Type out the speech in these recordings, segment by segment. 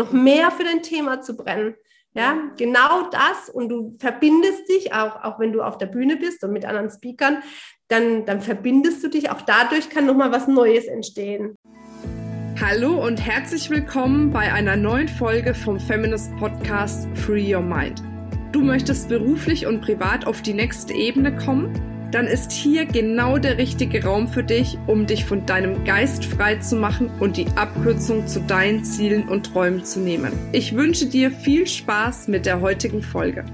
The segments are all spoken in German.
noch mehr für dein Thema zu brennen. Ja, genau das. Und du verbindest dich, auch, auch wenn du auf der Bühne bist und mit anderen Speakern, dann, dann verbindest du dich. Auch dadurch kann nochmal was Neues entstehen. Hallo und herzlich willkommen bei einer neuen Folge vom Feminist Podcast Free Your Mind. Du möchtest beruflich und privat auf die nächste Ebene kommen? Dann ist hier genau der richtige Raum für dich, um dich von deinem Geist frei zu machen und die Abkürzung zu deinen Zielen und Träumen zu nehmen. Ich wünsche dir viel Spaß mit der heutigen Folge.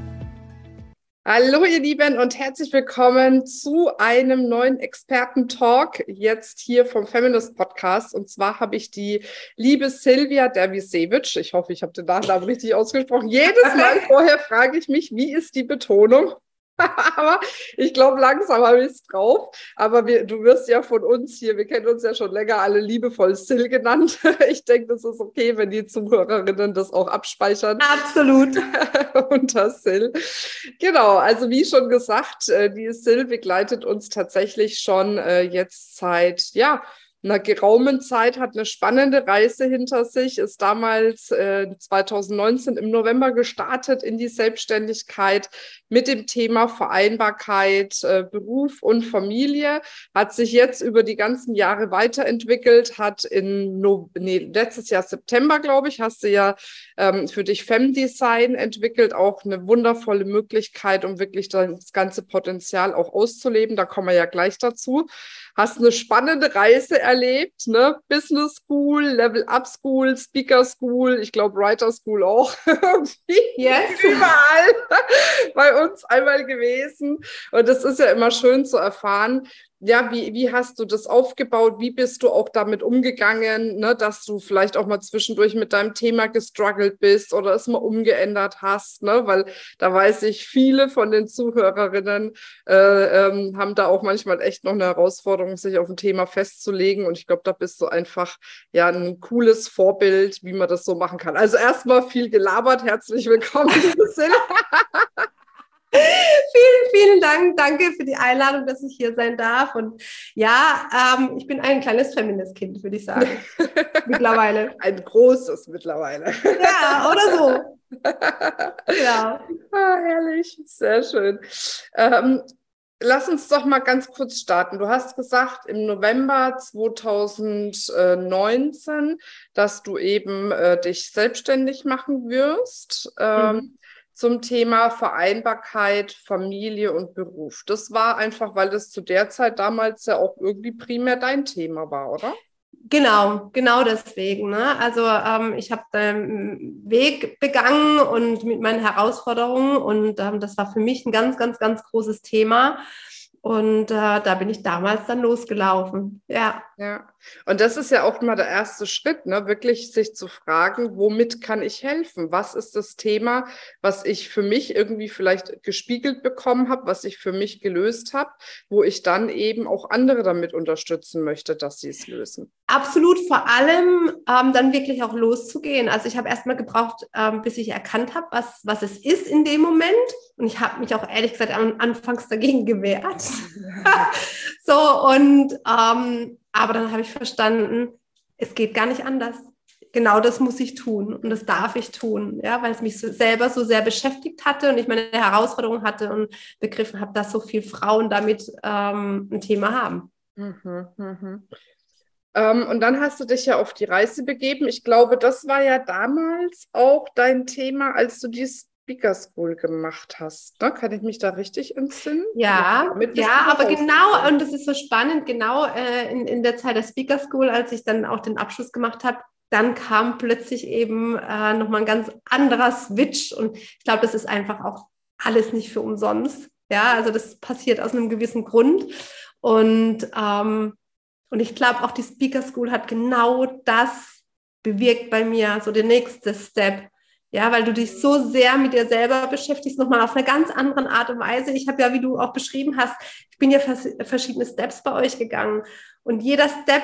Hallo ihr Lieben und herzlich willkommen zu einem neuen Experten-Talk jetzt hier vom Feminist Podcast. Und zwar habe ich die liebe Silvia Dervisewitsch, ich hoffe, ich habe den Nachnamen richtig ausgesprochen. Jedes Mal vorher frage ich mich, wie ist die Betonung? aber ich glaube, langsam habe ich es drauf. Aber wir, du wirst ja von uns hier, wir kennen uns ja schon länger, alle liebevoll Sil genannt. Ich denke, das ist okay, wenn die Zuhörerinnen das auch abspeichern. Absolut. Unter Sil. Genau, also wie schon gesagt, äh, die Sil begleitet uns tatsächlich schon äh, jetzt seit, ja, einer geraumen Zeit, hat eine spannende Reise hinter sich, ist damals äh, 2019 im November gestartet in die Selbstständigkeit mit dem Thema Vereinbarkeit, äh, Beruf und Familie, hat sich jetzt über die ganzen Jahre weiterentwickelt, hat in no nee, letztes Jahr September, glaube ich, hast du ja ähm, für dich Femdesign entwickelt, auch eine wundervolle Möglichkeit, um wirklich das ganze Potenzial auch auszuleben. Da kommen wir ja gleich dazu hast eine spannende Reise erlebt, ne? Business School, Level Up School, Speaker School, ich glaube Writer School auch. yes. Überall bei uns einmal gewesen. Und es ist ja immer schön zu erfahren, ja, wie, wie hast du das aufgebaut? Wie bist du auch damit umgegangen, ne, dass du vielleicht auch mal zwischendurch mit deinem Thema gestruggelt bist oder es mal umgeändert hast? Ne? Weil da weiß ich, viele von den Zuhörerinnen äh, ähm, haben da auch manchmal echt noch eine Herausforderung, sich auf ein Thema festzulegen. Und ich glaube, da bist du einfach ja ein cooles Vorbild, wie man das so machen kann. Also erstmal viel gelabert. Herzlich willkommen, vielen, vielen Dank. Danke für die Einladung, dass ich hier sein darf. Und ja, ähm, ich bin ein kleines Feministkind, würde ich sagen. mittlerweile. Ein großes mittlerweile. Ja, oder so. ja. Ah, herrlich, sehr schön. Ähm, lass uns doch mal ganz kurz starten. Du hast gesagt, im November 2019, dass du eben äh, dich selbstständig machen wirst. Ähm, mhm zum Thema Vereinbarkeit, Familie und Beruf. Das war einfach, weil das zu der Zeit damals ja auch irgendwie primär dein Thema war, oder? Genau, genau deswegen. Ne? Also ähm, ich habe den Weg begangen und mit meinen Herausforderungen und ähm, das war für mich ein ganz, ganz, ganz großes Thema. Und äh, da bin ich damals dann losgelaufen. Ja. Ja. Und das ist ja auch mal der erste Schritt, ne? wirklich sich zu fragen, womit kann ich helfen? Was ist das Thema, was ich für mich irgendwie vielleicht gespiegelt bekommen habe, was ich für mich gelöst habe, wo ich dann eben auch andere damit unterstützen möchte, dass sie es lösen? Absolut, vor allem ähm, dann wirklich auch loszugehen. Also ich habe erstmal gebraucht, ähm, bis ich erkannt habe, was, was es ist in dem Moment. Und ich habe mich auch ehrlich gesagt an, anfangs dagegen gewehrt. so, und ähm, aber dann habe ich verstanden, es geht gar nicht anders. Genau das muss ich tun und das darf ich tun, ja, weil es mich so selber so sehr beschäftigt hatte und ich meine Herausforderung hatte und begriffen habe, dass so viele Frauen damit ähm, ein Thema haben. Mhm, mh. ähm, und dann hast du dich ja auf die Reise begeben. Ich glaube, das war ja damals auch dein Thema, als du dies Speaker School gemacht hast. Ne? Kann ich mich da richtig entsinnen? Ja, ja, ja aber genau, und das ist so spannend, genau äh, in, in der Zeit der Speaker School, als ich dann auch den Abschluss gemacht habe, dann kam plötzlich eben äh, nochmal ein ganz anderer Switch. Und ich glaube, das ist einfach auch alles nicht für umsonst. Ja, also das passiert aus einem gewissen Grund. Und, ähm, und ich glaube, auch die Speaker School hat genau das bewirkt bei mir, so der nächste Step ja, weil du dich so sehr mit dir selber beschäftigst, nochmal auf eine ganz andere Art und Weise. Ich habe ja, wie du auch beschrieben hast, ich bin ja verschiedene Steps bei euch gegangen. Und jeder Step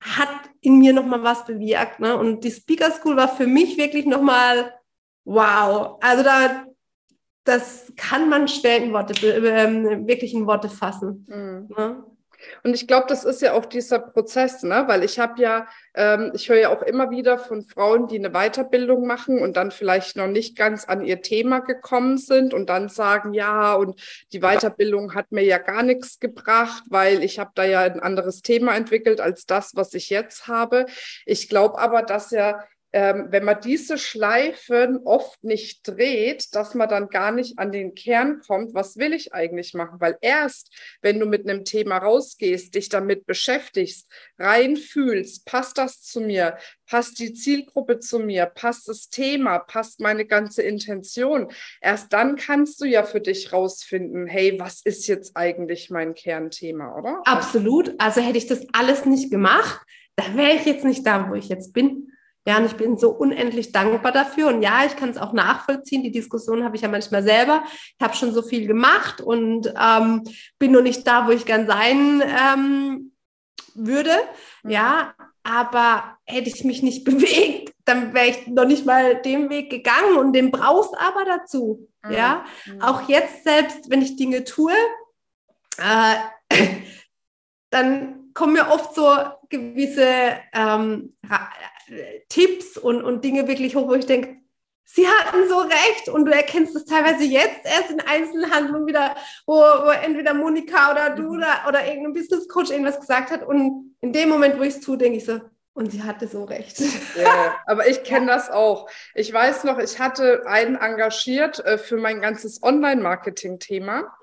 hat in mir nochmal was bewirkt. Ne? Und die Speaker School war für mich wirklich nochmal wow. Also da, das kann man schwer in Worte, äh, wirklich in Worte fassen. Mhm. Ne? Und ich glaube, das ist ja auch dieser Prozess, ne? weil ich habe ja, ähm, ich höre ja auch immer wieder von Frauen, die eine Weiterbildung machen und dann vielleicht noch nicht ganz an ihr Thema gekommen sind und dann sagen, ja, und die Weiterbildung hat mir ja gar nichts gebracht, weil ich habe da ja ein anderes Thema entwickelt als das, was ich jetzt habe. Ich glaube aber, dass ja ähm, wenn man diese Schleifen oft nicht dreht, dass man dann gar nicht an den Kern kommt, was will ich eigentlich machen? Weil erst, wenn du mit einem Thema rausgehst, dich damit beschäftigst, reinfühlst, passt das zu mir, passt die Zielgruppe zu mir, passt das Thema, passt meine ganze Intention, erst dann kannst du ja für dich rausfinden, hey, was ist jetzt eigentlich mein Kernthema, oder? Absolut. Also hätte ich das alles nicht gemacht, dann wäre ich jetzt nicht da, wo ich jetzt bin. Ja, und ich bin so unendlich dankbar dafür. Und ja, ich kann es auch nachvollziehen. Die Diskussion habe ich ja manchmal selber. Ich habe schon so viel gemacht und ähm, bin nur nicht da, wo ich gern sein ähm, würde. Mhm. Ja, aber hätte ich mich nicht bewegt, dann wäre ich noch nicht mal den Weg gegangen und den brauchst aber dazu. Mhm. Ja, mhm. auch jetzt selbst, wenn ich Dinge tue, äh, dann kommen mir oft so gewisse ähm, Tipps und, und Dinge wirklich hoch, wo ich denke, sie hatten so recht und du erkennst es teilweise jetzt erst in Einzelhandlungen wieder, wo, wo entweder Monika oder du mhm. oder, oder irgendein Business Coach irgendwas gesagt hat und in dem Moment, wo ich es tue, denke ich so, und sie hatte so recht. Ja, aber ich kenne das auch. Ich weiß noch, ich hatte einen engagiert äh, für mein ganzes Online-Marketing-Thema.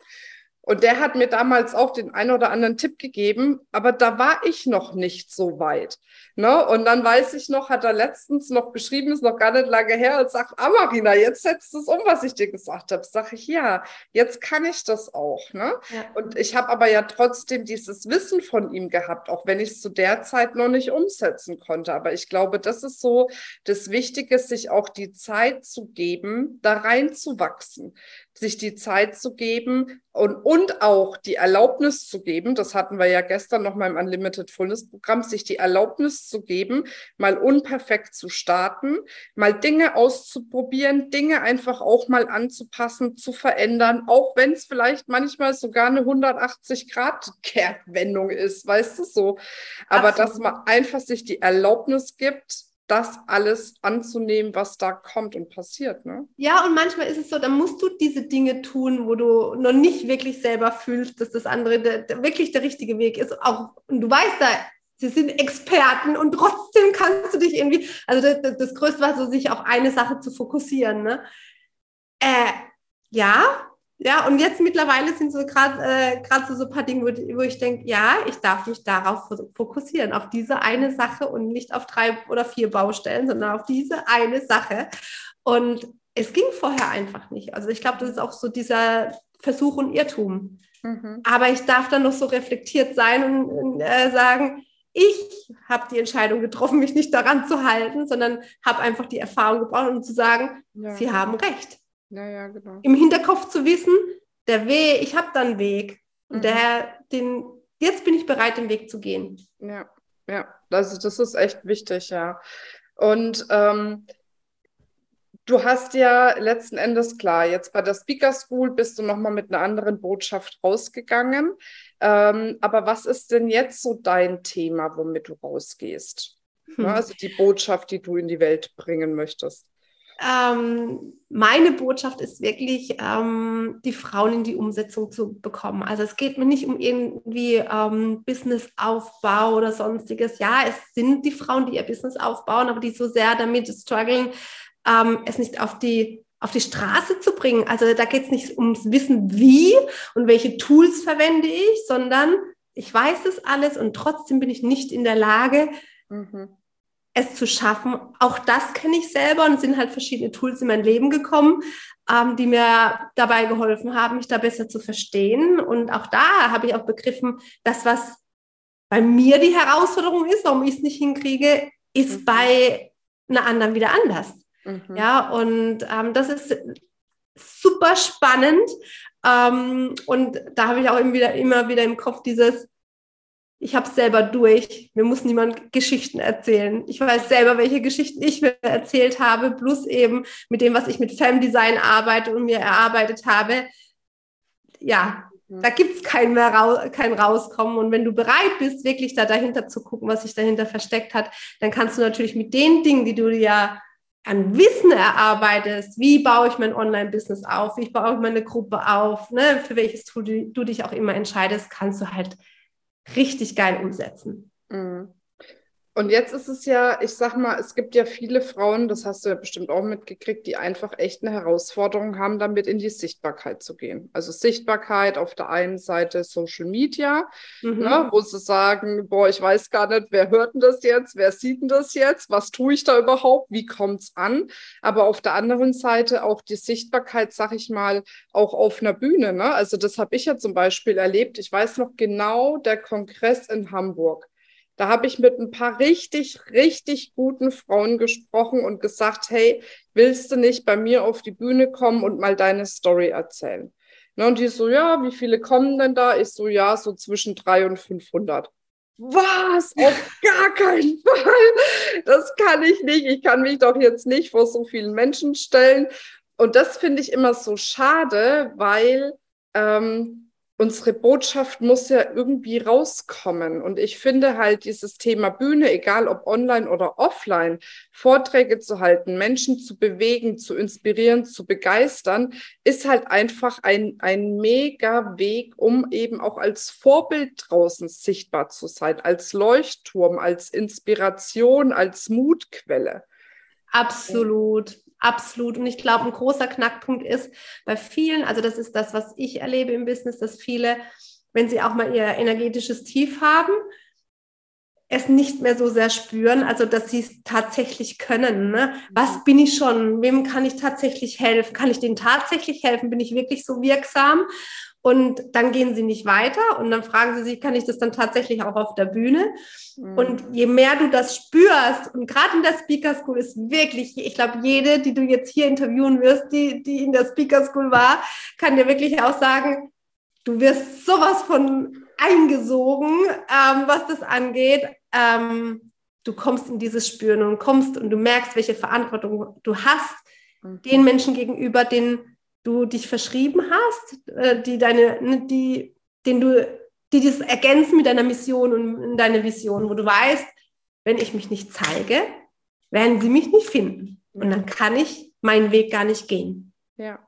Und der hat mir damals auch den einen oder anderen Tipp gegeben, aber da war ich noch nicht so weit. Ne? Und dann weiß ich noch, hat er letztens noch geschrieben, ist noch gar nicht lange her, und sagt, ah Marina, jetzt setzt es um, was ich dir gesagt habe. Sag ich, ja, jetzt kann ich das auch. Ne? Ja. Und ich habe aber ja trotzdem dieses Wissen von ihm gehabt, auch wenn ich es zu der Zeit noch nicht umsetzen konnte. Aber ich glaube, das ist so das Wichtige, sich auch die Zeit zu geben, da reinzuwachsen sich die Zeit zu geben und, und auch die Erlaubnis zu geben, das hatten wir ja gestern noch mal im Unlimited Fullness Programm, sich die Erlaubnis zu geben, mal unperfekt zu starten, mal Dinge auszuprobieren, Dinge einfach auch mal anzupassen, zu verändern, auch wenn es vielleicht manchmal sogar eine 180 Grad Kehrtwendung ist, weißt du so. Aber Absolut. dass man einfach sich die Erlaubnis gibt, das alles anzunehmen, was da kommt und passiert. Ne? Ja, und manchmal ist es so, dann musst du diese Dinge tun, wo du noch nicht wirklich selber fühlst, dass das andere der, der, wirklich der richtige Weg ist. Auch, und du weißt da, sie sind Experten und trotzdem kannst du dich irgendwie, also das, das Größte war so, sich auf eine Sache zu fokussieren. Ne? Äh, ja, ja, und jetzt mittlerweile sind so gerade äh, so, so ein paar Dinge, wo, wo ich denke, ja, ich darf mich darauf fokussieren, auf diese eine Sache und nicht auf drei oder vier Baustellen, sondern auf diese eine Sache. Und es ging vorher einfach nicht. Also ich glaube, das ist auch so dieser Versuch und Irrtum. Mhm. Aber ich darf dann noch so reflektiert sein und, und äh, sagen, ich habe die Entscheidung getroffen, mich nicht daran zu halten, sondern habe einfach die Erfahrung gebraucht, um zu sagen, ja. sie haben recht. Ja, ja, genau. Im Hinterkopf zu wissen, der Weg, ich habe da einen Weg. Und mhm. der, den, jetzt bin ich bereit, den Weg zu gehen. Ja, ja, also das ist echt wichtig, ja. Und ähm, du hast ja letzten Endes klar, jetzt bei der Speaker School bist du nochmal mit einer anderen Botschaft rausgegangen. Ähm, aber was ist denn jetzt so dein Thema, womit du rausgehst? Hm. Also die Botschaft, die du in die Welt bringen möchtest. Ähm, meine Botschaft ist wirklich, ähm, die Frauen in die Umsetzung zu bekommen. Also es geht mir nicht um irgendwie ähm, Businessaufbau oder sonstiges. Ja, es sind die Frauen, die ihr Business aufbauen, aber die so sehr damit strugglen, ähm, es nicht auf die auf die Straße zu bringen. Also da geht es nicht ums Wissen, wie und welche Tools verwende ich, sondern ich weiß es alles und trotzdem bin ich nicht in der Lage, mhm es zu schaffen. Auch das kenne ich selber und sind halt verschiedene Tools in mein Leben gekommen, ähm, die mir dabei geholfen haben, mich da besser zu verstehen. Und auch da habe ich auch begriffen, dass was bei mir die Herausforderung ist, warum ich es nicht hinkriege, ist mhm. bei einer anderen wieder anders. Mhm. Ja, und ähm, das ist super spannend. Ähm, und da habe ich auch immer wieder, immer wieder im Kopf dieses, ich habe es selber durch. Mir muss niemand Geschichten erzählen. Ich weiß selber, welche Geschichten ich mir erzählt habe, plus eben mit dem, was ich mit Femdesign arbeite und mir erarbeitet habe. Ja, Mhm. Da gibt es kein, kein Rauskommen. Und wenn du bereit bist, wirklich da dahinter zu gucken, was sich dahinter versteckt hat, dann kannst du natürlich mit den Dingen, die du ja an Wissen erarbeitest, wie baue ich mein Online-Business auf, wie baue ich meine Gruppe auf, ne, für welches du, du dich auch immer entscheidest, kannst du halt richtig geil umsetzen. Mhm. Und jetzt ist es ja, ich sag mal, es gibt ja viele Frauen, das hast du ja bestimmt auch mitgekriegt, die einfach echt eine Herausforderung haben, damit in die Sichtbarkeit zu gehen. Also Sichtbarkeit auf der einen Seite Social Media, mhm. ne, wo sie sagen, boah, ich weiß gar nicht, wer hört denn das jetzt, wer sieht denn das jetzt, was tue ich da überhaupt, wie kommt es an? Aber auf der anderen Seite auch die Sichtbarkeit, sag ich mal, auch auf einer Bühne. Ne? Also das habe ich ja zum Beispiel erlebt. Ich weiß noch genau, der Kongress in Hamburg. Da habe ich mit ein paar richtig, richtig guten Frauen gesprochen und gesagt, hey, willst du nicht bei mir auf die Bühne kommen und mal deine Story erzählen? Ne, und die so, ja, wie viele kommen denn da? Ich so, ja, so zwischen drei und 500. Was? Auf gar keinen Fall. Das kann ich nicht. Ich kann mich doch jetzt nicht vor so vielen Menschen stellen. Und das finde ich immer so schade, weil ähm, unsere Botschaft muss ja irgendwie rauskommen. Und ich finde halt dieses Thema Bühne, egal ob online oder offline, Vorträge zu halten, Menschen zu bewegen, zu inspirieren, zu begeistern, ist halt einfach ein, ein mega Weg, um eben auch als Vorbild draußen sichtbar zu sein, als Leuchtturm, als Inspiration, als Mutquelle. Absolut. Absolut. Und ich glaube, ein großer Knackpunkt ist bei vielen, also das ist das, was ich erlebe im Business, dass viele, wenn sie auch mal ihr energetisches Tief haben, es nicht mehr so sehr spüren, also dass sie es tatsächlich können. Ne? Was bin ich schon? Wem kann ich tatsächlich helfen? Kann ich denen tatsächlich helfen? Bin ich wirklich so wirksam? Und dann gehen sie nicht weiter und dann fragen sie sich, kann ich das dann tatsächlich auch auf der Bühne? Mhm. Und je mehr du das spürst, und gerade in der Speaker School ist wirklich, ich glaube, jede, die du jetzt hier interviewen wirst, die, die in der Speaker School war, kann dir wirklich auch sagen, du wirst sowas von eingesogen, ähm, was das angeht. Ähm, du kommst in dieses Spüren und kommst und du merkst, welche Verantwortung du hast mhm. den Menschen gegenüber, denen du dich verschrieben hast, äh, die deine, ne, die, den du, die das ergänzen mit deiner Mission und deiner Vision, wo du weißt, wenn ich mich nicht zeige, werden sie mich nicht finden. Und dann kann ich meinen Weg gar nicht gehen. Ja.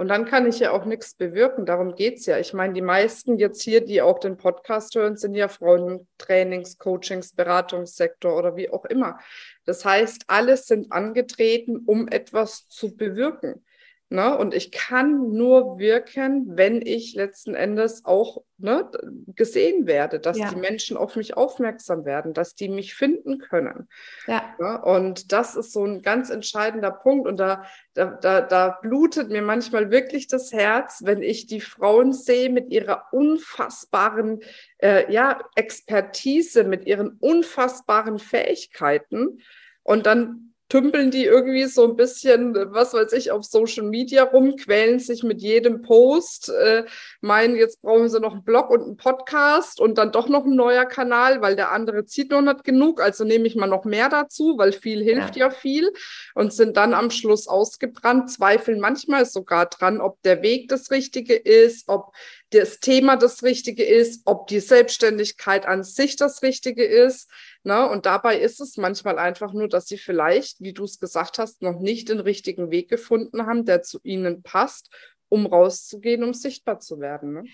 Und dann kann ich ja auch nichts bewirken. Darum geht es ja. Ich meine, die meisten jetzt hier, die auch den Podcast hören, sind ja Frauen Trainings, Coachings, Beratungssektor oder wie auch immer. Das heißt, alles sind angetreten, um etwas zu bewirken. Ne? Und ich kann nur wirken, wenn ich letzten Endes auch ne, gesehen werde, dass ja. die Menschen auf mich aufmerksam werden, dass die mich finden können. Ja. Ne? Und das ist so ein ganz entscheidender Punkt. Und da, da, da, da blutet mir manchmal wirklich das Herz, wenn ich die Frauen sehe mit ihrer unfassbaren äh, ja, Expertise, mit ihren unfassbaren Fähigkeiten. Und dann tümpeln die irgendwie so ein bisschen, was weiß ich, auf Social Media rum, quälen sich mit jedem Post, äh, meinen, jetzt brauchen sie noch einen Blog und einen Podcast und dann doch noch ein neuer Kanal, weil der andere zieht noch nicht genug, also nehme ich mal noch mehr dazu, weil viel hilft ja, ja viel und sind dann am Schluss ausgebrannt, zweifeln manchmal sogar dran, ob der Weg das Richtige ist, ob das Thema das Richtige ist, ob die Selbstständigkeit an sich das Richtige ist. Ne? Und dabei ist es manchmal einfach nur, dass sie vielleicht, wie du es gesagt hast, noch nicht den richtigen Weg gefunden haben, der zu ihnen passt, um rauszugehen, um sichtbar zu werden. Ne?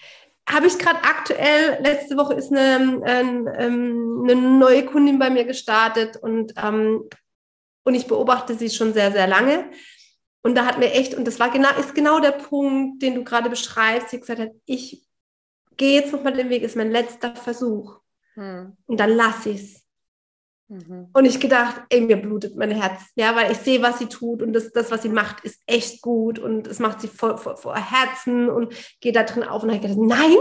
Habe ich gerade aktuell, letzte Woche ist eine, ähm, eine neue Kundin bei mir gestartet und, ähm, und ich beobachte sie schon sehr, sehr lange. Und da hat mir echt, und das war genau, ist genau der Punkt, den du gerade beschreibst, sie gesagt hat, ich gehe jetzt nochmal den Weg, ist mein letzter Versuch. Hm. Und dann lasse ich es. Mhm. Und ich gedacht, ey, mir blutet mein Herz, ja, weil ich sehe, was sie tut und das, das was sie macht, ist echt gut und es macht sie vor, vor, vor Herzen und geht da drin auf. Und dann habe ich gedacht, nein,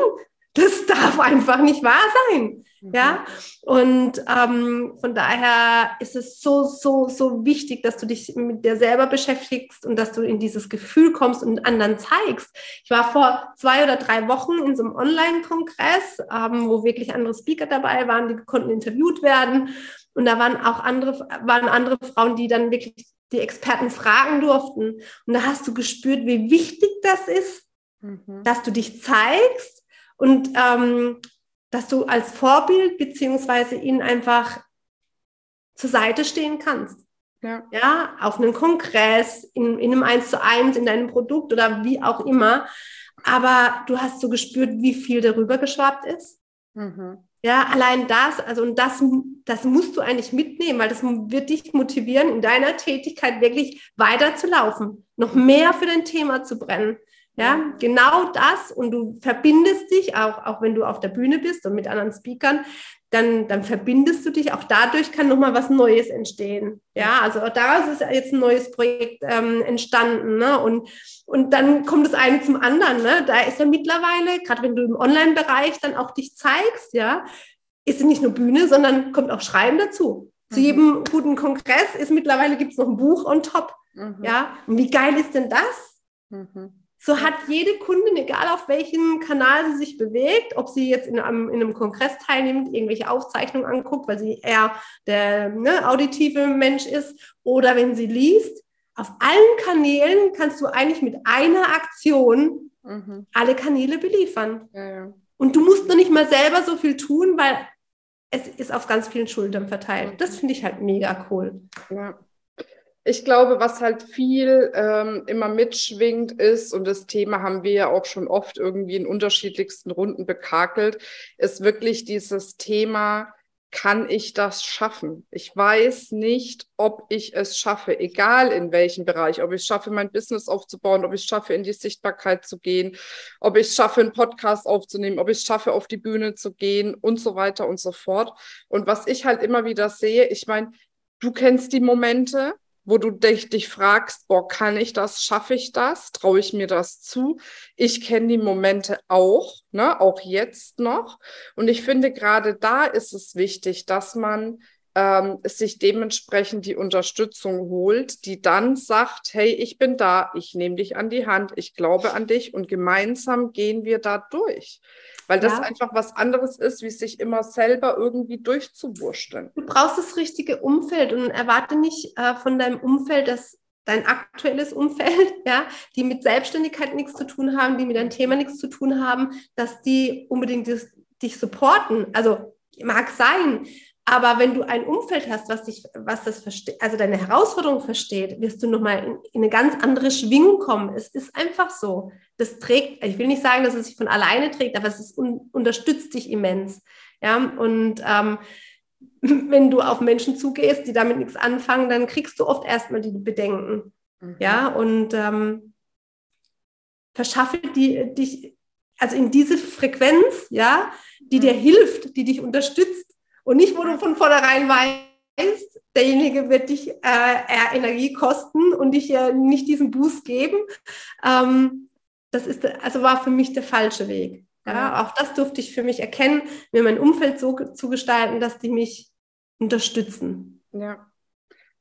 das darf einfach nicht wahr sein. Mhm. Ja, und ähm, von daher ist es so, so, so wichtig, dass du dich mit dir selber beschäftigst und dass du in dieses Gefühl kommst und anderen zeigst. Ich war vor zwei oder drei Wochen in so einem Online-Kongress, ähm, wo wirklich andere Speaker dabei waren, die konnten interviewt werden. Und da waren auch andere, waren andere Frauen, die dann wirklich die Experten fragen durften. Und da hast du gespürt, wie wichtig das ist, mhm. dass du dich zeigst, und ähm, dass du als Vorbild beziehungsweise ihnen einfach zur Seite stehen kannst. Ja. ja, auf einem Kongress, in, in einem Eins zu eins, in deinem Produkt oder wie auch immer. Aber du hast so gespürt, wie viel darüber geschwappt ist. Mhm. Ja, allein das, also und das, das musst du eigentlich mitnehmen, weil das wird dich motivieren, in deiner Tätigkeit wirklich weiterzulaufen, noch mehr für dein Thema zu brennen. Ja, genau das. Und du verbindest dich, auch, auch wenn du auf der Bühne bist und mit anderen Speakern, dann, dann verbindest du dich. Auch dadurch kann nochmal was Neues entstehen. Ja, also daraus ist jetzt ein neues Projekt ähm, entstanden. Ne? Und, und dann kommt das eine zum anderen. Ne? Da ist ja mittlerweile, gerade wenn du im Online-Bereich dann auch dich zeigst, ja, ist es nicht nur Bühne, sondern kommt auch Schreiben dazu. Zu mhm. jedem guten Kongress ist mittlerweile gibt es noch ein Buch on top. Mhm. Ja, und wie geil ist denn das? Mhm. So hat jede Kundin, egal auf welchem Kanal sie sich bewegt, ob sie jetzt in einem, in einem Kongress teilnimmt, irgendwelche Aufzeichnungen anguckt, weil sie eher der ne, auditive Mensch ist, oder wenn sie liest, auf allen Kanälen kannst du eigentlich mit einer Aktion mhm. alle Kanäle beliefern. Ja, ja. Und du musst noch nicht mal selber so viel tun, weil es ist auf ganz vielen Schultern verteilt. Das finde ich halt mega cool. Ja ich glaube, was halt viel ähm, immer mitschwingt ist, und das Thema haben wir ja auch schon oft irgendwie in unterschiedlichsten Runden bekakelt, ist wirklich dieses Thema, kann ich das schaffen? Ich weiß nicht, ob ich es schaffe, egal in welchem Bereich, ob ich es schaffe, mein Business aufzubauen, ob ich es schaffe, in die Sichtbarkeit zu gehen, ob ich es schaffe, einen Podcast aufzunehmen, ob ich es schaffe, auf die Bühne zu gehen und so weiter und so fort. Und was ich halt immer wieder sehe, ich meine, du kennst die Momente, wo du dich, dich fragst, boah, kann ich das, schaffe ich das, traue ich mir das zu? Ich kenne die Momente auch, ne, auch jetzt noch. Und ich finde, gerade da ist es wichtig, dass man ähm, sich dementsprechend die Unterstützung holt, die dann sagt, hey, ich bin da, ich nehme dich an die Hand, ich glaube an dich und gemeinsam gehen wir da durch. Weil das ja. einfach was anderes ist, wie sich immer selber irgendwie durchzuwurschteln. Du brauchst das richtige Umfeld und erwarte nicht äh, von deinem Umfeld, dass dein aktuelles Umfeld, ja, die mit Selbstständigkeit nichts zu tun haben, die mit deinem Thema nichts zu tun haben, dass die unbedingt das, dich supporten. Also mag sein, aber wenn du ein Umfeld hast, was dich, was das versteht, also deine Herausforderung versteht, wirst du nochmal in, in eine ganz andere Schwingung kommen. Es ist einfach so. Das trägt, ich will nicht sagen, dass es sich von alleine trägt, aber es ist, un, unterstützt dich immens. Ja, und ähm, wenn du auf Menschen zugehst, die damit nichts anfangen, dann kriegst du oft erstmal die Bedenken. Mhm. Ja, und ähm, verschaffe die, dich, also in diese Frequenz, ja, die dir mhm. hilft, die dich unterstützt, und nicht, wo du von vornherein weißt, derjenige wird dich äh, Energie kosten und dich äh, nicht diesen Boost geben. Ähm, das ist, also war für mich der falsche Weg. Ja, auch das durfte ich für mich erkennen, mir mein Umfeld so zu gestalten, dass die mich unterstützen. Ja.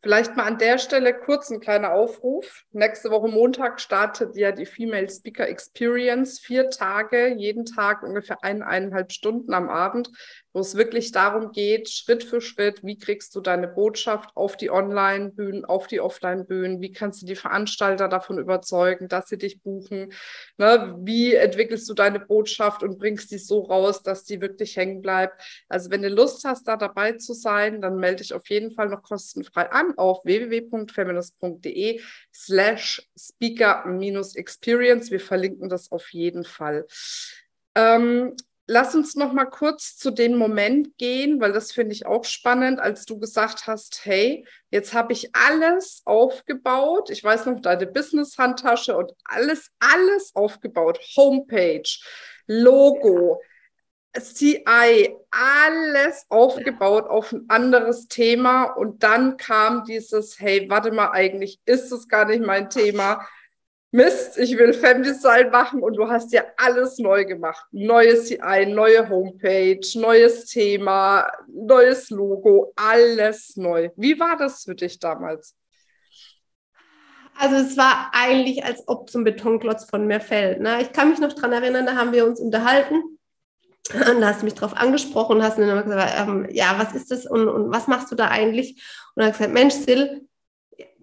Vielleicht mal an der Stelle kurz ein kleiner Aufruf. Nächste Woche Montag startet ja die Female Speaker Experience. Vier Tage, jeden Tag ungefähr eineinhalb Stunden am Abend wo es wirklich darum geht, Schritt für Schritt, wie kriegst du deine Botschaft auf die Online-Bühnen, auf die Offline-Bühnen, wie kannst du die Veranstalter davon überzeugen, dass sie dich buchen, ne? wie entwickelst du deine Botschaft und bringst die so raus, dass die wirklich hängen bleibt. Also wenn du Lust hast, da dabei zu sein, dann melde dich auf jeden Fall noch kostenfrei an auf www.feminist.de slash speaker-experience. Wir verlinken das auf jeden Fall. Ähm, lass uns noch mal kurz zu dem Moment gehen, weil das finde ich auch spannend, als du gesagt hast, hey, jetzt habe ich alles aufgebaut. Ich weiß noch, deine Business-Handtasche und alles, alles aufgebaut. Homepage, Logo, CI, alles aufgebaut auf ein anderes Thema. Und dann kam dieses, hey, warte mal, eigentlich ist es gar nicht mein Thema. Mist, ich will Femdesign machen und du hast ja alles neu gemacht. Neues CI, neue Homepage, neues Thema, neues Logo, alles neu. Wie war das für dich damals? Also es war eigentlich, als ob ein Betonklotz von mir fällt. Ne? Ich kann mich noch daran erinnern, da haben wir uns unterhalten und da hast du mich drauf angesprochen und hast dann immer gesagt, ähm, ja, was ist das und, und was machst du da eigentlich? Und dann gesagt, Mensch, Sil,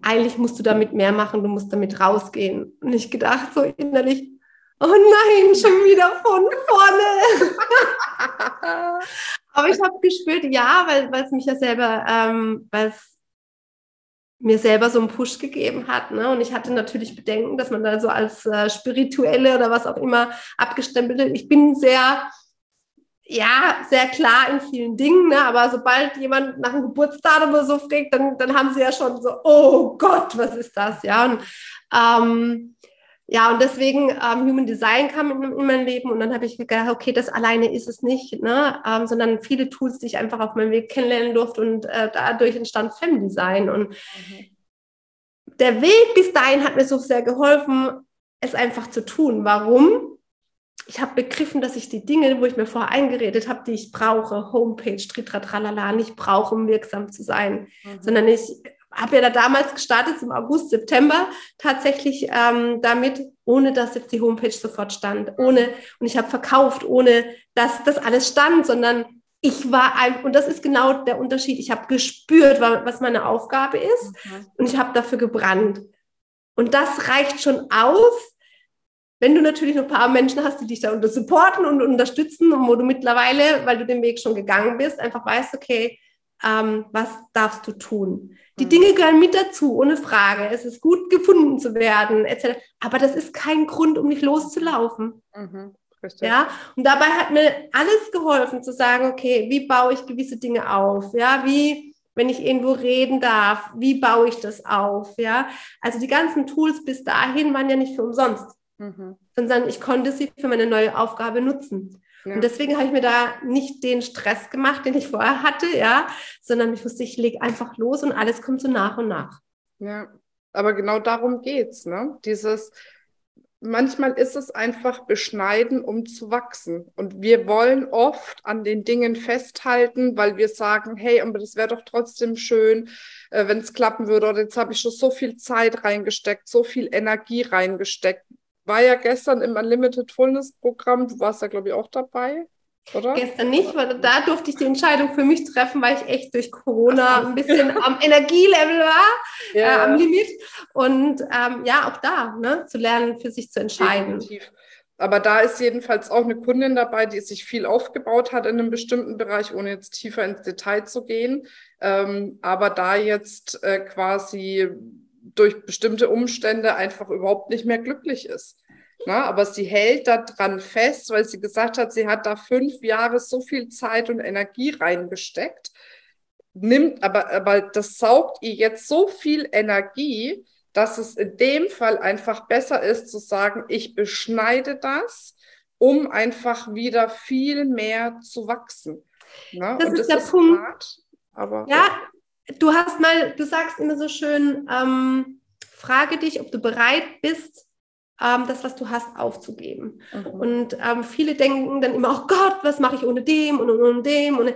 eigentlich musst du damit mehr machen, du musst damit rausgehen. Und ich gedacht so innerlich, oh nein, schon wieder von vorne. Aber ich habe gespürt, ja, weil es mich ja selber, ähm, weil es mir selber so einen Push gegeben hat. Ne? Und ich hatte natürlich Bedenken, dass man da so als äh, spirituelle oder was auch immer abgestempelt wird. Ich bin sehr, ja, sehr klar in vielen Dingen, ne? aber sobald jemand nach einem Geburtsdatum oder so fragt, dann, dann haben sie ja schon so, oh Gott, was ist das? Ja, und ähm, ja, und deswegen ähm, Human Design kam in, in, mein Leben und dann habe ich gedacht, okay, das alleine ist es nicht, ne? Ähm, sondern viele Tools, die ich einfach auf meinem Weg kennenlernen durfte und äh, dadurch entstand Femdesign. Und mhm. der Weg bis dahin hat mir so sehr geholfen, es einfach zu tun. Warum? Ich habe begriffen, dass ich die Dinge, wo ich mir vorher eingeredet habe, die ich brauche, Homepage, Tritratralala, nicht brauche, um wirksam zu sein, mhm. sondern ich habe ja da damals gestartet, im August, September, tatsächlich ähm, damit, ohne dass jetzt die Homepage sofort stand, ohne, und ich habe verkauft, ohne dass das alles stand, sondern ich war ein, und das ist genau der Unterschied, ich habe gespürt, was meine Aufgabe ist okay. und ich habe dafür gebrannt. Und das reicht schon aus, wenn du natürlich noch ein paar Menschen hast, die dich da supporten und unterstützen und wo du mittlerweile, weil du den Weg schon gegangen bist, einfach weißt, okay, ähm, was darfst du tun? Die Dinge gehören mit dazu, ohne Frage. Es ist gut gefunden zu werden, etc. Aber das ist kein Grund, um nicht loszulaufen. Mhm, ja, und dabei hat mir alles geholfen, zu sagen, okay, wie baue ich gewisse Dinge auf? Ja, wie, wenn ich irgendwo reden darf, wie baue ich das auf? Ja, also die ganzen Tools bis dahin waren ja nicht für umsonst, mhm. sondern ich konnte sie für meine neue Aufgabe nutzen. Ja. Und deswegen habe ich mir da nicht den Stress gemacht, den ich vorher hatte, ja, sondern ich wusste, ich lege einfach los und alles kommt so nach und nach. Ja, aber genau darum geht's, ne? Dieses, manchmal ist es einfach beschneiden, um zu wachsen. Und wir wollen oft an den Dingen festhalten, weil wir sagen, hey, aber das wäre doch trotzdem schön, äh, wenn es klappen würde. Oder jetzt habe ich schon so viel Zeit reingesteckt, so viel Energie reingesteckt war ja gestern im Unlimited Fullness Programm. Du warst da, glaube ich, auch dabei, oder? Gestern nicht, weil da durfte ich die Entscheidung für mich treffen, weil ich echt durch Corona ein bisschen am Energielevel war, ja. äh, am Limit. Und ähm, ja, auch da, ne, zu lernen, für sich zu entscheiden. Definitiv. Aber da ist jedenfalls auch eine Kundin dabei, die sich viel aufgebaut hat in einem bestimmten Bereich, ohne jetzt tiefer ins Detail zu gehen. Ähm, aber da jetzt äh, quasi durch bestimmte Umstände einfach überhaupt nicht mehr glücklich ist. Na, aber sie hält daran fest, weil sie gesagt hat, sie hat da fünf Jahre so viel Zeit und Energie reingesteckt, nimmt, aber, aber das saugt ihr jetzt so viel Energie, dass es in dem Fall einfach besser ist zu sagen, ich beschneide das, um einfach wieder viel mehr zu wachsen. Na, das ist das der ist Punkt. Hart, aber, ja, ja, du hast mal, du sagst immer so schön, ähm, frage dich, ob du bereit bist, ähm, das, was du hast, aufzugeben. Mhm. Und ähm, viele denken dann immer, oh Gott, was mache ich ohne dem und ohne dem? Und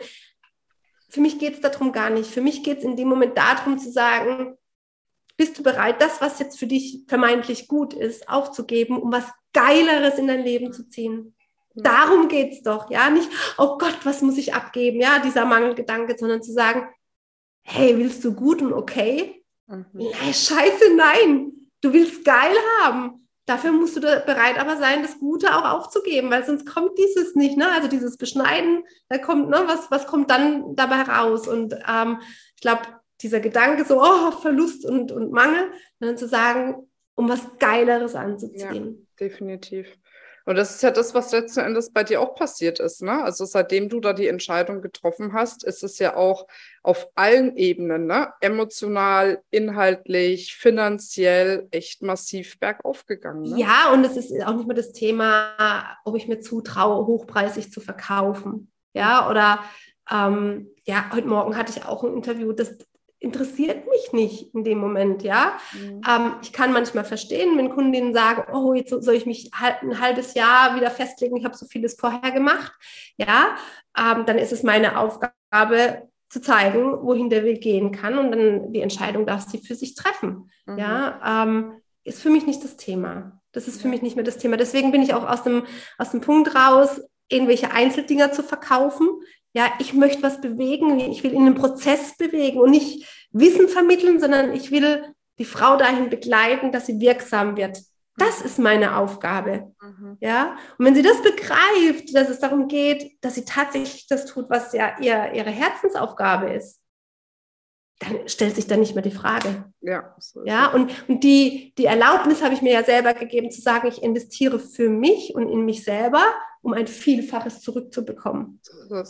für mich geht es darum gar nicht. Für mich geht es in dem Moment darum zu sagen, bist du bereit, das, was jetzt für dich vermeintlich gut ist, aufzugeben, um was Geileres in dein Leben zu ziehen? Darum geht es doch, ja, nicht, oh Gott, was muss ich abgeben, ja, dieser Mangelgedanke, sondern zu sagen, hey, willst du gut und okay? Mhm. Ja, scheiße, nein. Du willst geil haben. Dafür musst du bereit aber sein, das Gute auch aufzugeben, weil sonst kommt dieses nicht, ne? Also dieses Beschneiden, da kommt, ne, was, was kommt dann dabei raus? Und ähm, ich glaube, dieser Gedanke so, oh, Verlust und, und Mangel, dann zu sagen, um was Geileres anzuziehen. Ja, definitiv. Und das ist ja das, was letzten Endes bei dir auch passiert ist. Ne? Also seitdem du da die Entscheidung getroffen hast, ist es ja auch auf allen Ebenen, ne? emotional, inhaltlich, finanziell, echt massiv bergauf gegangen. Ne? Ja, und es ist auch nicht mehr das Thema, ob ich mir zutraue, hochpreisig zu verkaufen. Ja, oder ähm, ja, heute Morgen hatte ich auch ein Interview, das, interessiert mich nicht in dem Moment, ja. Mhm. Ähm, ich kann manchmal verstehen, wenn Kundinnen sagen, oh, jetzt soll ich mich ein halbes Jahr wieder festlegen, ich habe so vieles vorher gemacht, ja, ähm, dann ist es meine Aufgabe zu zeigen, wohin der Weg gehen kann und dann die Entscheidung darf sie für sich treffen, mhm. ja. Ähm, ist für mich nicht das Thema. Das ist für mich nicht mehr das Thema. Deswegen bin ich auch aus dem, aus dem Punkt raus, irgendwelche Einzeldinger zu verkaufen. Ja, ich möchte was bewegen, ich will in den Prozess bewegen und nicht Wissen vermitteln, sondern ich will die Frau dahin begleiten, dass sie wirksam wird. Das ist meine Aufgabe. Mhm. Ja. Und wenn sie das begreift, dass es darum geht, dass sie tatsächlich das tut, was ja ihr, ihre Herzensaufgabe ist, dann stellt sich dann nicht mehr die Frage. Ja, so ja und, und die, die Erlaubnis habe ich mir ja selber gegeben, zu sagen, ich investiere für mich und in mich selber, um ein Vielfaches zurückzubekommen. So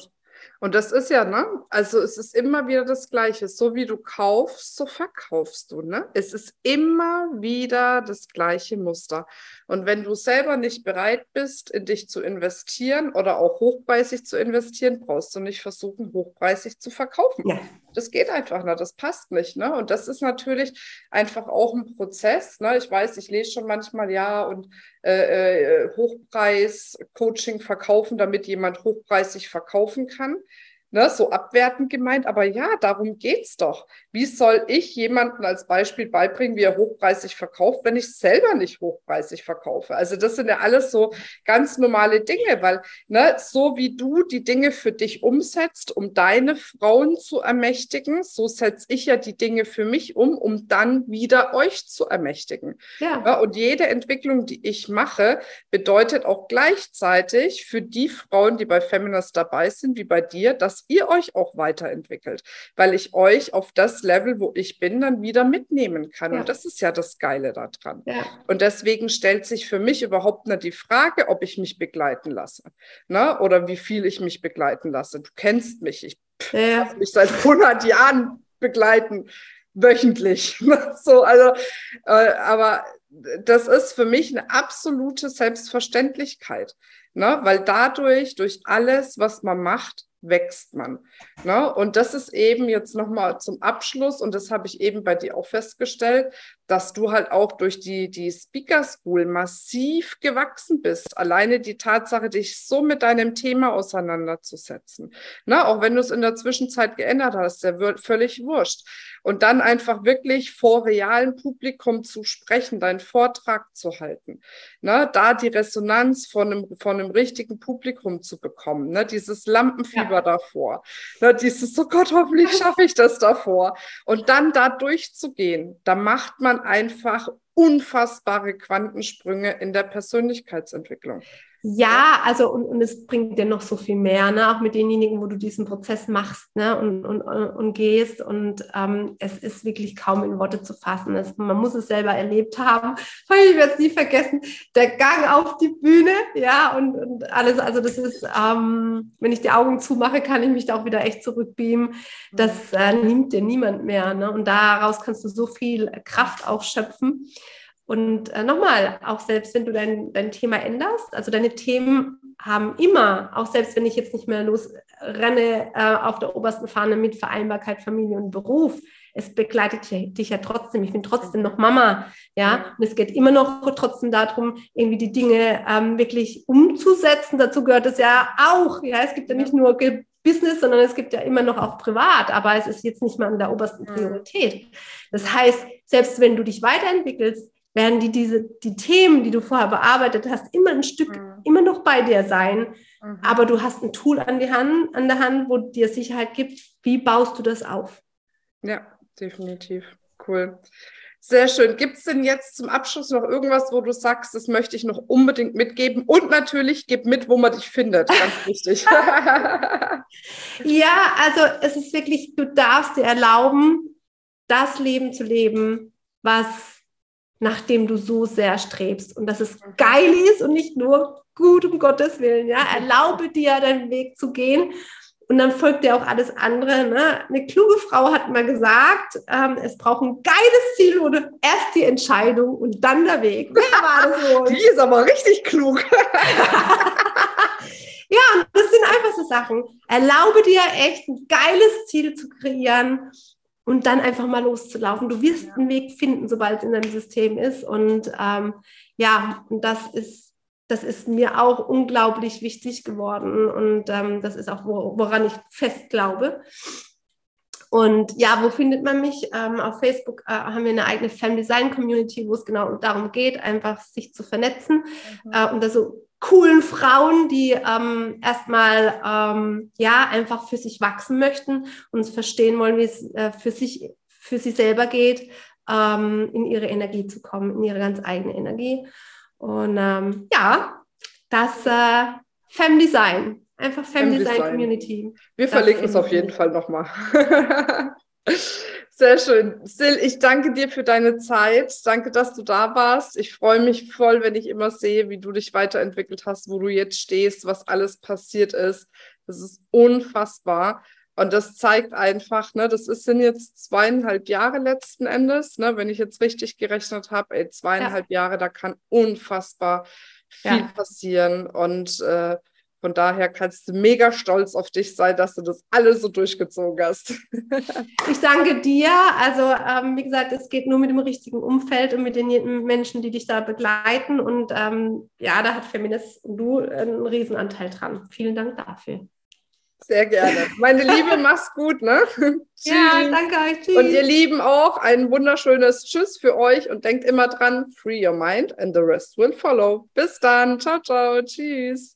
und das ist ja, ne? Also es ist immer wieder das Gleiche. So wie du kaufst, so verkaufst du, ne? Es ist immer wieder das gleiche Muster. Und wenn du selber nicht bereit bist, in dich zu investieren oder auch hochpreisig zu investieren, brauchst du nicht versuchen, hochpreisig zu verkaufen. Ja. Das geht einfach nicht, das passt nicht. Ne? Und das ist natürlich einfach auch ein Prozess. Ne? Ich weiß, ich lese schon manchmal, ja, und äh, äh Hochpreis-Coaching verkaufen, damit jemand hochpreisig verkaufen kann ne, so abwertend gemeint, aber ja, darum geht's doch. Wie soll ich jemanden als Beispiel beibringen, wie er hochpreisig verkauft, wenn ich selber nicht hochpreisig verkaufe? Also das sind ja alles so ganz normale Dinge, weil ne, so wie du die Dinge für dich umsetzt, um deine Frauen zu ermächtigen, so setze ich ja die Dinge für mich um, um dann wieder euch zu ermächtigen. Ja. ja und jede Entwicklung, die ich mache, bedeutet auch gleichzeitig für die Frauen, die bei Feminist dabei sind, wie bei dir, dass ihr euch auch weiterentwickelt, weil ich euch auf das Level, wo ich bin, dann wieder mitnehmen kann. Ja. Und das ist ja das Geile daran. Ja. Und deswegen stellt sich für mich überhaupt nicht die Frage, ob ich mich begleiten lasse ne? oder wie viel ich mich begleiten lasse. Du kennst mich, ich ja. lasse mich seit 100 Jahren begleiten wöchentlich. so, also, äh, aber das ist für mich eine absolute Selbstverständlichkeit, ne? weil dadurch, durch alles, was man macht, wächst man. Ne? Und das ist eben jetzt nochmal zum Abschluss, und das habe ich eben bei dir auch festgestellt, dass du halt auch durch die, die Speaker School massiv gewachsen bist. Alleine die Tatsache, dich so mit deinem Thema auseinanderzusetzen. Ne? Auch wenn du es in der Zwischenzeit geändert hast, der wird völlig wurscht. Und dann einfach wirklich vor realem Publikum zu sprechen, deinen Vortrag zu halten. Ne? Da die Resonanz von einem, von einem richtigen Publikum zu bekommen. Ne? Dieses Lampenfieber ja. Davor. Ne? Dieses, oh Gott, hoffentlich schaffe ich das davor. Und dann da durchzugehen, da macht man einfach unfassbare Quantensprünge in der Persönlichkeitsentwicklung. Ja, also und, und es bringt dir noch so viel mehr, ne? auch mit denjenigen, wo du diesen Prozess machst ne? und, und, und gehst. Und ähm, es ist wirklich kaum in Worte zu fassen. Es, man muss es selber erlebt haben. Ich werde es nie vergessen. Der Gang auf die Bühne, ja, und, und alles. Also das ist, ähm, wenn ich die Augen zumache, kann ich mich da auch wieder echt zurückbeamen. Das äh, nimmt dir niemand mehr. Ne? Und daraus kannst du so viel Kraft auch schöpfen. Und äh, nochmal, auch selbst wenn du dein, dein Thema änderst, also deine Themen haben immer, auch selbst wenn ich jetzt nicht mehr losrenne äh, auf der obersten Fahne mit Vereinbarkeit, Familie und Beruf, es begleitet dich ja trotzdem. Ich bin trotzdem noch Mama, ja. Und es geht immer noch trotzdem darum, irgendwie die Dinge ähm, wirklich umzusetzen. Dazu gehört es ja auch, ja. Es gibt ja nicht nur Business, sondern es gibt ja immer noch auch privat, aber es ist jetzt nicht mehr an der obersten Priorität. Das heißt, selbst wenn du dich weiterentwickelst, werden die, diese, die Themen, die du vorher bearbeitet hast, immer ein Stück, mhm. immer noch bei dir sein. Mhm. Aber du hast ein Tool an, die Hand, an der Hand, wo dir Sicherheit gibt. Wie baust du das auf? Ja, definitiv. Cool. Sehr schön. Gibt es denn jetzt zum Abschluss noch irgendwas, wo du sagst, das möchte ich noch unbedingt mitgeben? Und natürlich, gib mit, wo man dich findet. Ganz wichtig. ja, also es ist wirklich, du darfst dir erlauben, das Leben zu leben, was nach dem du so sehr strebst und dass es mhm. geil ist und nicht nur gut um Gottes Willen. Ja, mhm. erlaube dir deinen Weg zu gehen und dann folgt dir auch alles andere. Ne? Eine kluge Frau hat mal gesagt, ähm, es braucht ein geiles Ziel oder erst die Entscheidung und dann der Weg. Wer war das? Die ist aber richtig klug. ja, und das sind einfach so Sachen. Erlaube dir echt ein geiles Ziel zu kreieren und dann einfach mal loszulaufen. Du wirst ja. einen Weg finden, sobald es in deinem System ist. Und ähm, ja, und das ist, das ist mir auch unglaublich wichtig geworden. Und ähm, das ist auch, woran ich fest glaube. Und ja, wo findet man mich? Ähm, auf Facebook äh, haben wir eine eigene Fem Design Community, wo es genau darum geht, einfach sich zu vernetzen mhm. äh, und da so coolen Frauen, die ähm, erstmal ähm, ja einfach für sich wachsen möchten und verstehen wollen, wie es äh, für sich für sie selber geht, ähm, in ihre Energie zu kommen, in ihre ganz eigene Energie. Und ähm, ja, das äh, Family Sein. Einfach Family, Family Sein Community. Wir verlinken es auf jeden Fall nochmal. Sehr schön. Sil, ich danke dir für deine Zeit. Danke, dass du da warst. Ich freue mich voll, wenn ich immer sehe, wie du dich weiterentwickelt hast, wo du jetzt stehst, was alles passiert ist. Das ist unfassbar. Und das zeigt einfach, ne, das ist, sind jetzt zweieinhalb Jahre letzten Endes, ne, wenn ich jetzt richtig gerechnet habe, ey, zweieinhalb ja. Jahre, da kann unfassbar viel ja. passieren. Und äh, von daher kannst du mega stolz auf dich sein, dass du das alles so durchgezogen hast. ich danke dir. Also, ähm, wie gesagt, es geht nur mit dem richtigen Umfeld und mit den Menschen, die dich da begleiten. Und ähm, ja, da hat Feminist und du einen Riesenanteil dran. Vielen Dank dafür. Sehr gerne. Meine Liebe, mach's gut, ne? ja, danke euch. Tschüss. Und ihr Lieben auch ein wunderschönes Tschüss für euch und denkt immer dran, free your mind and the rest will follow. Bis dann. Ciao, ciao. Tschüss.